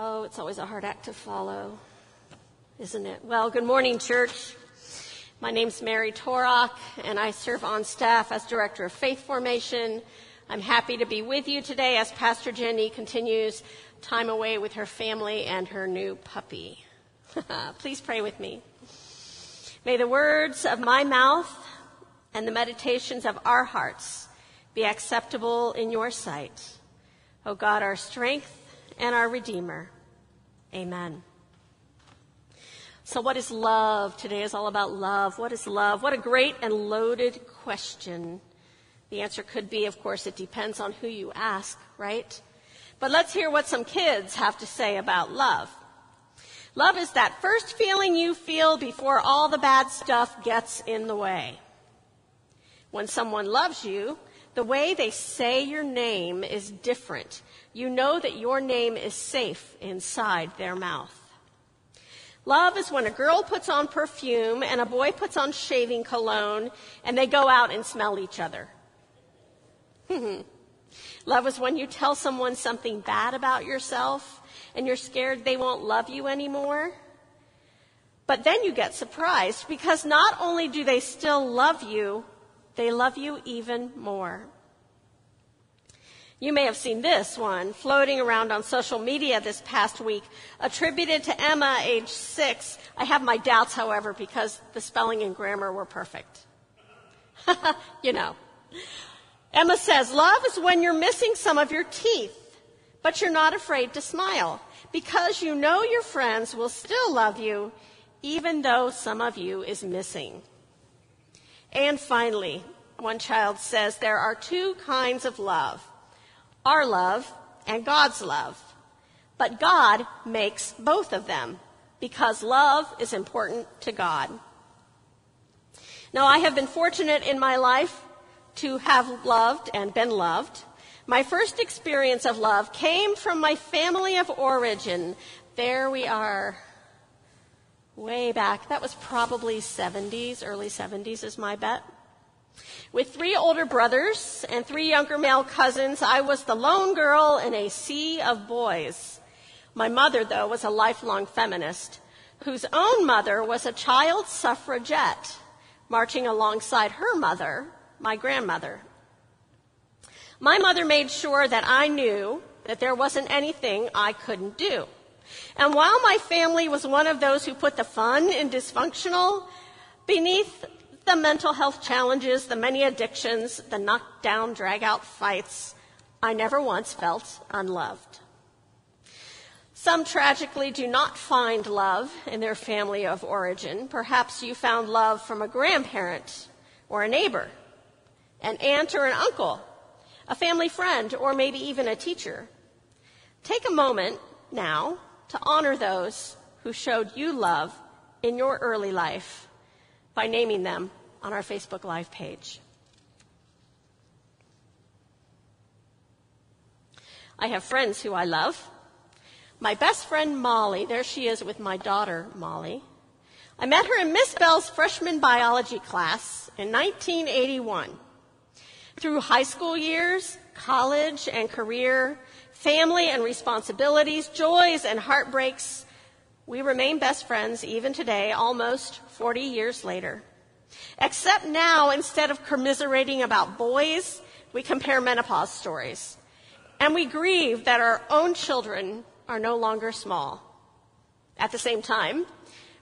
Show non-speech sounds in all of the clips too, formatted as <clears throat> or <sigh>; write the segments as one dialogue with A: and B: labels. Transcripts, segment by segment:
A: Oh, it's always a hard act to follow, isn't it? Well, good morning, church. My name's Mary Torok, and I serve on staff as Director of Faith Formation. I'm happy to be with you today as Pastor Jenny continues time away with her family and her new puppy. <laughs> Please pray with me. May the words of my mouth and the meditations of our hearts be acceptable in your sight. O God, our strength and our Redeemer. Amen. So, what is love? Today is all about love. What is love? What a great and loaded question. The answer could be, of course, it depends on who you ask, right? But let's hear what some kids have to say about love. Love is that first feeling you feel before all the bad stuff gets in the way. When someone loves you, the way they say your name is different. You know that your name is safe inside their mouth. Love is when a girl puts on perfume and a boy puts on shaving cologne and they go out and smell each other. <laughs> love is when you tell someone something bad about yourself and you're scared they won't love you anymore. But then you get surprised because not only do they still love you, they love you even more. You may have seen this one floating around on social media this past week, attributed to Emma, age six. I have my doubts, however, because the spelling and grammar were perfect. <laughs> you know. Emma says, Love is when you're missing some of your teeth, but you're not afraid to smile because you know your friends will still love you even though some of you is missing. And finally, one child says there are two kinds of love our love and God's love. But God makes both of them because love is important to God. Now, I have been fortunate in my life to have loved and been loved. My first experience of love came from my family of origin. There we are, way back. That was probably 70s, early 70s is my bet. With three older brothers and three younger male cousins, I was the lone girl in a sea of boys. My mother, though, was a lifelong feminist whose own mother was a child suffragette marching alongside her mother, my grandmother. My mother made sure that I knew that there wasn't anything I couldn't do. And while my family was one of those who put the fun in dysfunctional, beneath the mental health challenges, the many addictions, the knockdown, drag out fights, I never once felt unloved. Some tragically do not find love in their family of origin. Perhaps you found love from a grandparent or a neighbor, an aunt or an uncle, a family friend, or maybe even a teacher. Take a moment now to honor those who showed you love in your early life by naming them on our Facebook Live page. I have friends who I love. My best friend Molly, there she is with my daughter Molly. I met her in Miss Bell's freshman biology class in 1981. Through high school years, college and career, family and responsibilities, joys and heartbreaks, we remain best friends even today, almost 40 years later. Except now, instead of commiserating about boys, we compare menopause stories. And we grieve that our own children are no longer small. At the same time,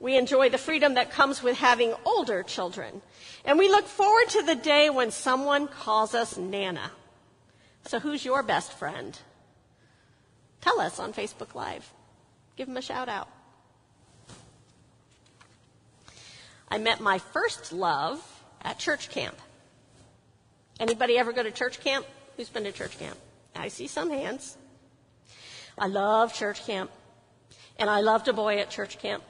A: we enjoy the freedom that comes with having older children. And we look forward to the day when someone calls us Nana. So who's your best friend? Tell us on Facebook Live. Give them a shout out. I met my first love at church camp. Anybody ever go to church camp? Who's been to church camp? I see some hands. I love church camp. And I loved a boy at church camp.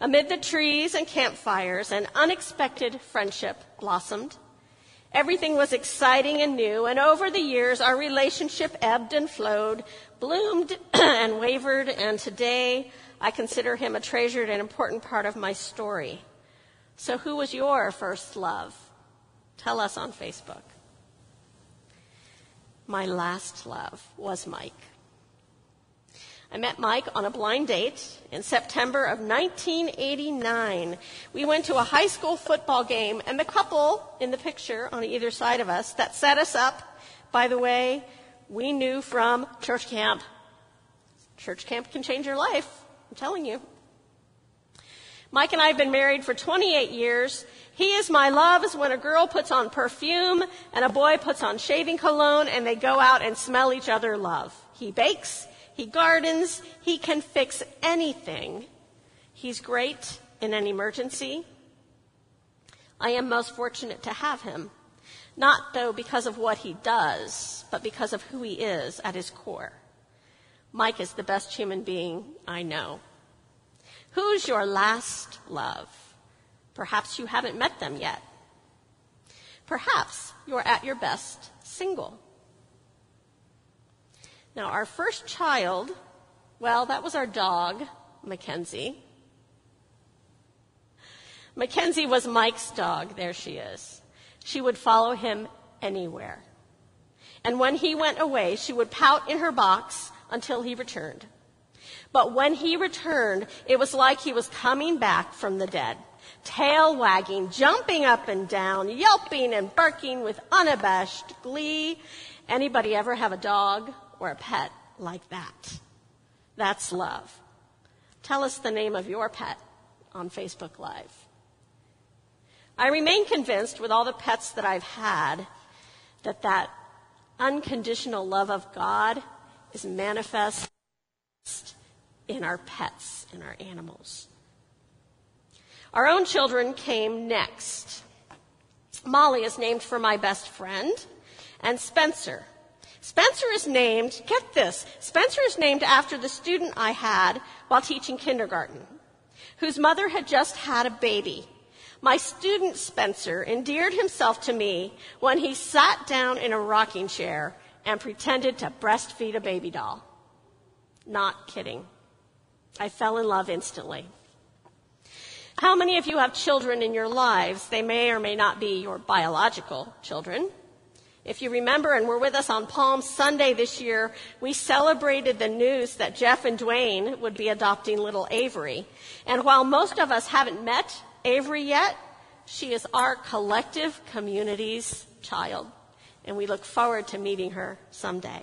A: Amid the trees and campfires, an unexpected friendship blossomed. Everything was exciting and new, and over the years, our relationship ebbed and flowed, bloomed <clears throat> and wavered, and today I consider him a treasured and important part of my story. So, who was your first love? Tell us on Facebook. My last love was Mike. I met Mike on a blind date in September of 1989. We went to a high school football game, and the couple in the picture on either side of us that set us up, by the way, we knew from church camp. Church camp can change your life, I'm telling you. Mike and I have been married for 28 years. He is my love is when a girl puts on perfume and a boy puts on shaving cologne and they go out and smell each other love. He bakes, he gardens, he can fix anything. He's great in an emergency. I am most fortunate to have him. Not, though, because of what he does, but because of who he is at his core. Mike is the best human being I know. Who's your last love? Perhaps you haven't met them yet. Perhaps you're at your best single. Now, our first child, well, that was our dog, Mackenzie. Mackenzie was Mike's dog. There she is. She would follow him anywhere. And when he went away, she would pout in her box until he returned. But when he returned, it was like he was coming back from the dead, tail wagging, jumping up and down, yelping and barking with unabashed glee. Anybody ever have a dog or a pet like that. That's love. Tell us the name of your pet on Facebook Live. I remain convinced with all the pets that I've had that that unconditional love of God is manifest in our pets, in our animals. Our own children came next. Molly is named for my best friend, and Spencer Spencer is named, get this, Spencer is named after the student I had while teaching kindergarten, whose mother had just had a baby. My student Spencer endeared himself to me when he sat down in a rocking chair and pretended to breastfeed a baby doll. Not kidding. I fell in love instantly. How many of you have children in your lives? They may or may not be your biological children. If you remember and were with us on Palm Sunday this year, we celebrated the news that Jeff and Dwayne would be adopting little Avery. And while most of us haven't met Avery yet, she is our collective community's child. And we look forward to meeting her someday.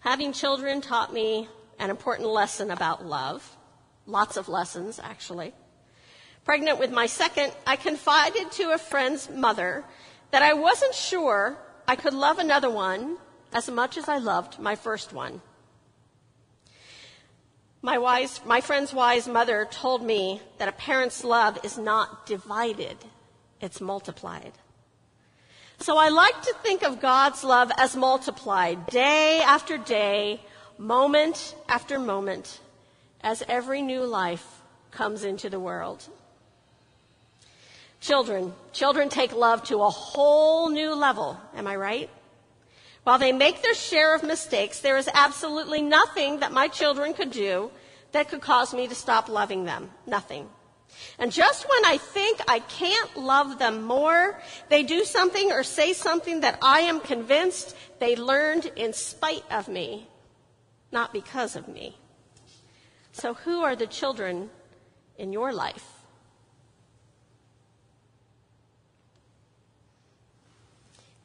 A: Having children taught me an important lesson about love. Lots of lessons, actually. Pregnant with my second, I confided to a friend's mother that I wasn't sure I could love another one as much as I loved my first one. My, wise, my friend's wise mother told me that a parent's love is not divided, it's multiplied. So I like to think of God's love as multiplied day after day, moment after moment, as every new life comes into the world. Children. Children take love to a whole new level. Am I right? While they make their share of mistakes, there is absolutely nothing that my children could do that could cause me to stop loving them. Nothing. And just when I think I can't love them more, they do something or say something that I am convinced they learned in spite of me, not because of me. So who are the children in your life?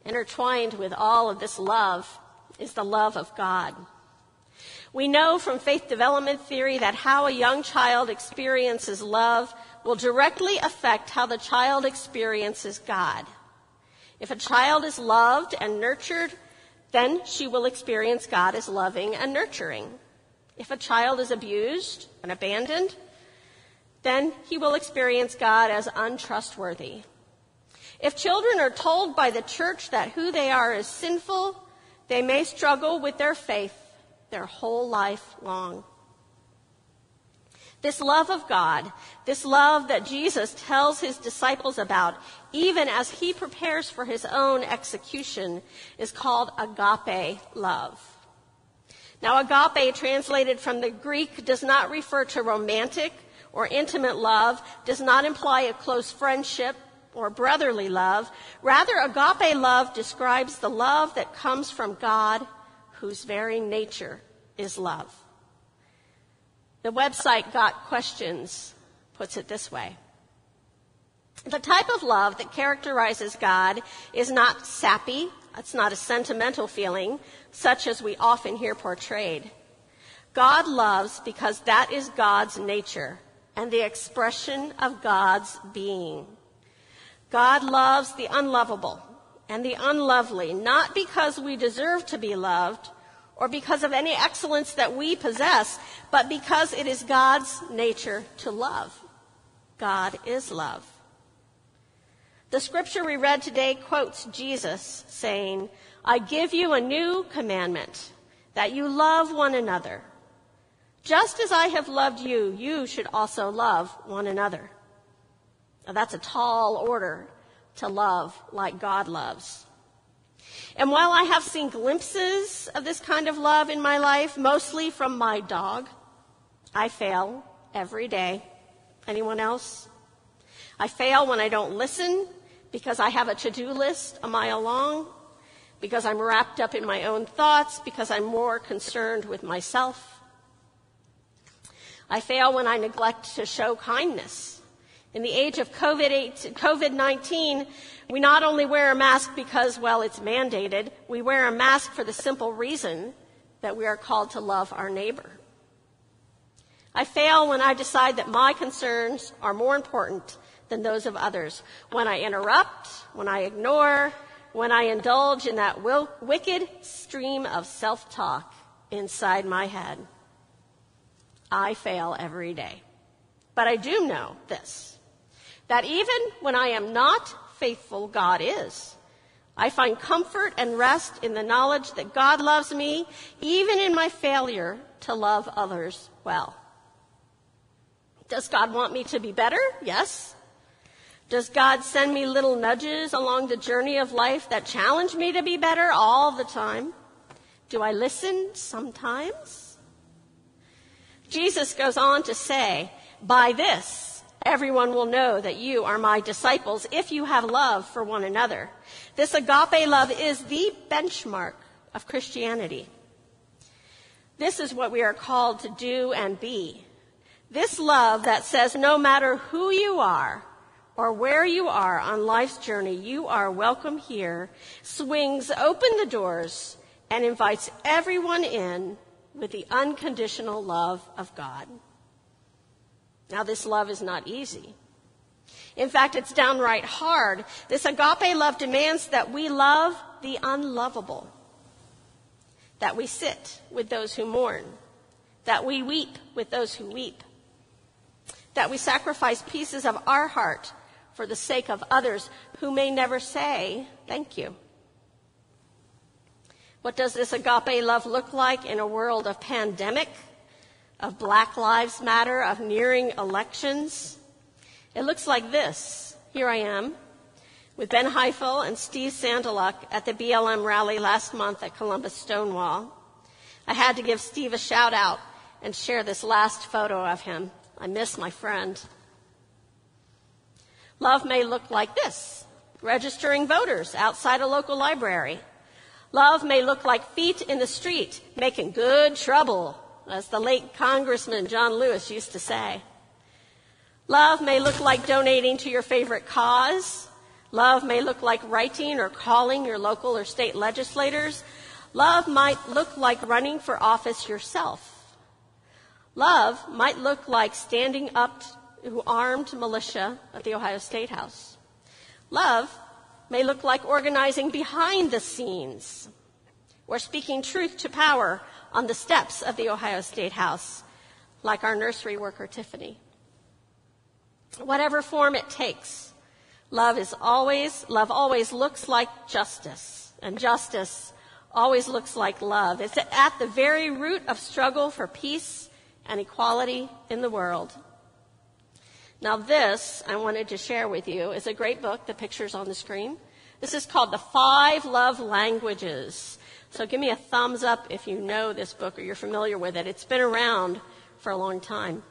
A: Intertwined with all of this love is the love of God. We know from faith development theory that how a young child experiences love will directly affect how the child experiences God. If a child is loved and nurtured, then she will experience God as loving and nurturing. If a child is abused and abandoned, then he will experience God as untrustworthy if children are told by the church that who they are is sinful, they may struggle with their faith their whole life long. This love of God, this love that Jesus tells his disciples about, even as he prepares for his own execution, is called agape love. Now, agape, translated from the Greek, does not refer to romantic or intimate love, does not imply a close friendship, or brotherly love. Rather, agape love describes the love that comes from God, whose very nature is love. The website Got Questions puts it this way. The type of love that characterizes God is not sappy, it's not a sentimental feeling, such as we often hear portrayed. God loves because that is God's nature and the expression of God's being. God loves the unlovable and the unlovely, not because we deserve to be loved or because of any excellence that we possess, but because it is God's nature to love. God is love. The scripture we read today quotes Jesus saying, I give you a new commandment, that you love one another. Just as I have loved you, you should also love one another. Now that's a tall order to love like God loves. And while I have seen glimpses of this kind of love in my life, mostly from my dog, I fail every day. Anyone else? I fail when I don't listen because I have a to-do list a mile long, because I'm wrapped up in my own thoughts, because I'm more concerned with myself. I fail when I neglect to show kindness. In the age of COVID-19, we not only wear a mask because, well, it's mandated, we wear a mask for the simple reason that we are called to love our neighbor. I fail when I decide that my concerns are more important than those of others. When I interrupt, when I ignore, when I indulge in that will, wicked stream of self talk inside my head. I fail every day. But I do know this that even when I am not faithful, God is. I find comfort and rest in the knowledge that God loves me, even in my failure to love others well. Does God want me to be better? Yes. Does God send me little nudges along the journey of life that challenge me to be better all the time? Do I listen sometimes? Jesus goes on to say, by this, everyone will know that you are my disciples if you have love for one another. This agape love is the benchmark of Christianity. This is what we are called to do and be. This love that says no matter who you are, or where you are on life's journey, you are welcome here, swings open the doors and invites everyone in with the unconditional love of God. Now, this love is not easy. In fact, it's downright hard. This agape love demands that we love the unlovable, that we sit with those who mourn, that we weep with those who weep, that we sacrifice pieces of our heart for the sake of others who may never say thank you. What does this agape love look like in a world of pandemic, of Black Lives Matter, of nearing elections? It looks like this. Here I am with Ben Heifel and Steve Sandaluk at the BLM rally last month at Columbus Stonewall. I had to give Steve a shout out and share this last photo of him. I miss my friend. Love may look like this registering voters outside a local library. Love may look like feet in the street, making good trouble, as the late Congressman John Lewis used to say. Love may look like donating to your favorite cause. Love may look like writing or calling your local or state legislators. Love might look like running for office yourself. Love might look like standing up to armed militia at the Ohio State House. Love may look like organizing behind the scenes or speaking truth to power on the steps of the Ohio State House, like our nursery worker Tiffany. Whatever form it takes, love is always, love always looks like justice, and justice always looks like love. It's at the very root of struggle for peace and equality in the world. Now, this I wanted to share with you is a great book. The picture's on the screen. This is called The Five Love Languages. So give me a thumbs up if you know this book or you're familiar with it. It's been around for a long time.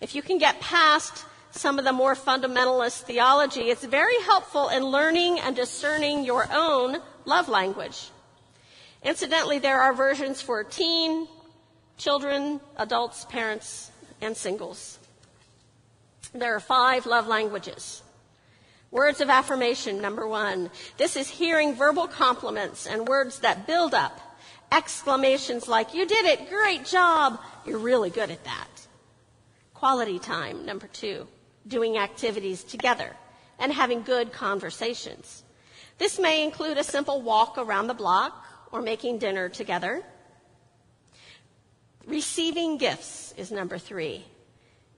A: If you can get past some of the more fundamentalist theology, it's very helpful in learning and discerning your own love language. Incidentally, there are versions for teen, children, adults, parents, and singles. There are five love languages. Words of affirmation, number one. This is hearing verbal compliments and words that build up. Exclamations like, you did it, great job, you're really good at that. Quality time, number two. Doing activities together and having good conversations. This may include a simple walk around the block or making dinner together. Receiving gifts is number three.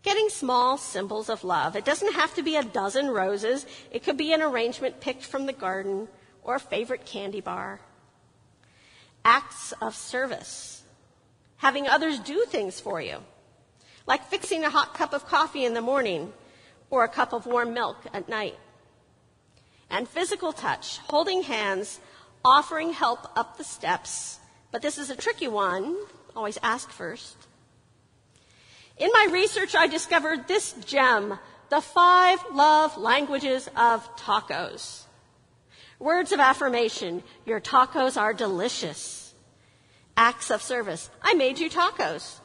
A: Getting small symbols of love. It doesn't have to be a dozen roses. It could be an arrangement picked from the garden or a favorite candy bar. Acts of service. Having others do things for you. Like fixing a hot cup of coffee in the morning or a cup of warm milk at night. And physical touch. Holding hands, offering help up the steps. But this is a tricky one. Always ask first. In my research, I discovered this gem, the five love languages of tacos. Words of affirmation, your tacos are delicious. Acts of service, I made you tacos.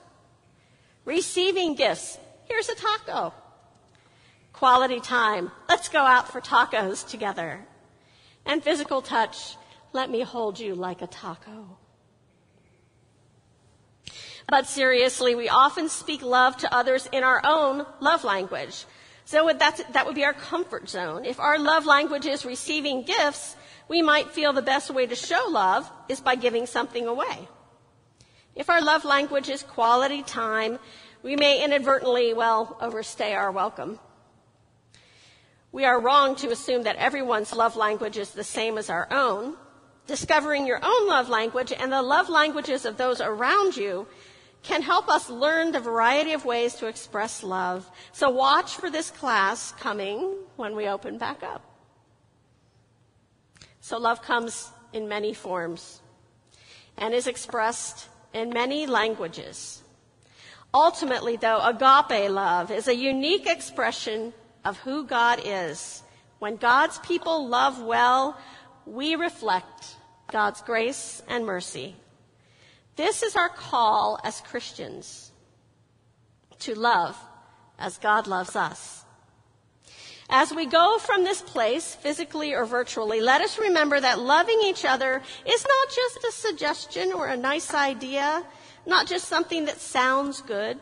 A: Receiving gifts, here's a taco. Quality time, let's go out for tacos together. And physical touch, let me hold you like a taco. But seriously, we often speak love to others in our own love language. So that would be our comfort zone. If our love language is receiving gifts, we might feel the best way to show love is by giving something away. If our love language is quality time, we may inadvertently, well, overstay our welcome. We are wrong to assume that everyone's love language is the same as our own. Discovering your own love language and the love languages of those around you can help us learn the variety of ways to express love. So watch for this class coming when we open back up. So love comes in many forms and is expressed in many languages. Ultimately, though, agape love is a unique expression of who God is. When God's people love well, we reflect God's grace and mercy. This is our call as Christians to love as God loves us. As we go from this place, physically or virtually, let us remember that loving each other is not just a suggestion or a nice idea, not just something that sounds good.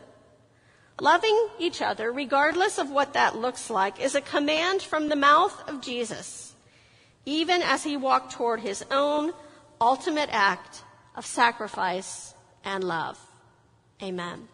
A: Loving each other, regardless of what that looks like, is a command from the mouth of Jesus, even as he walked toward his own ultimate act of sacrifice and love. Amen.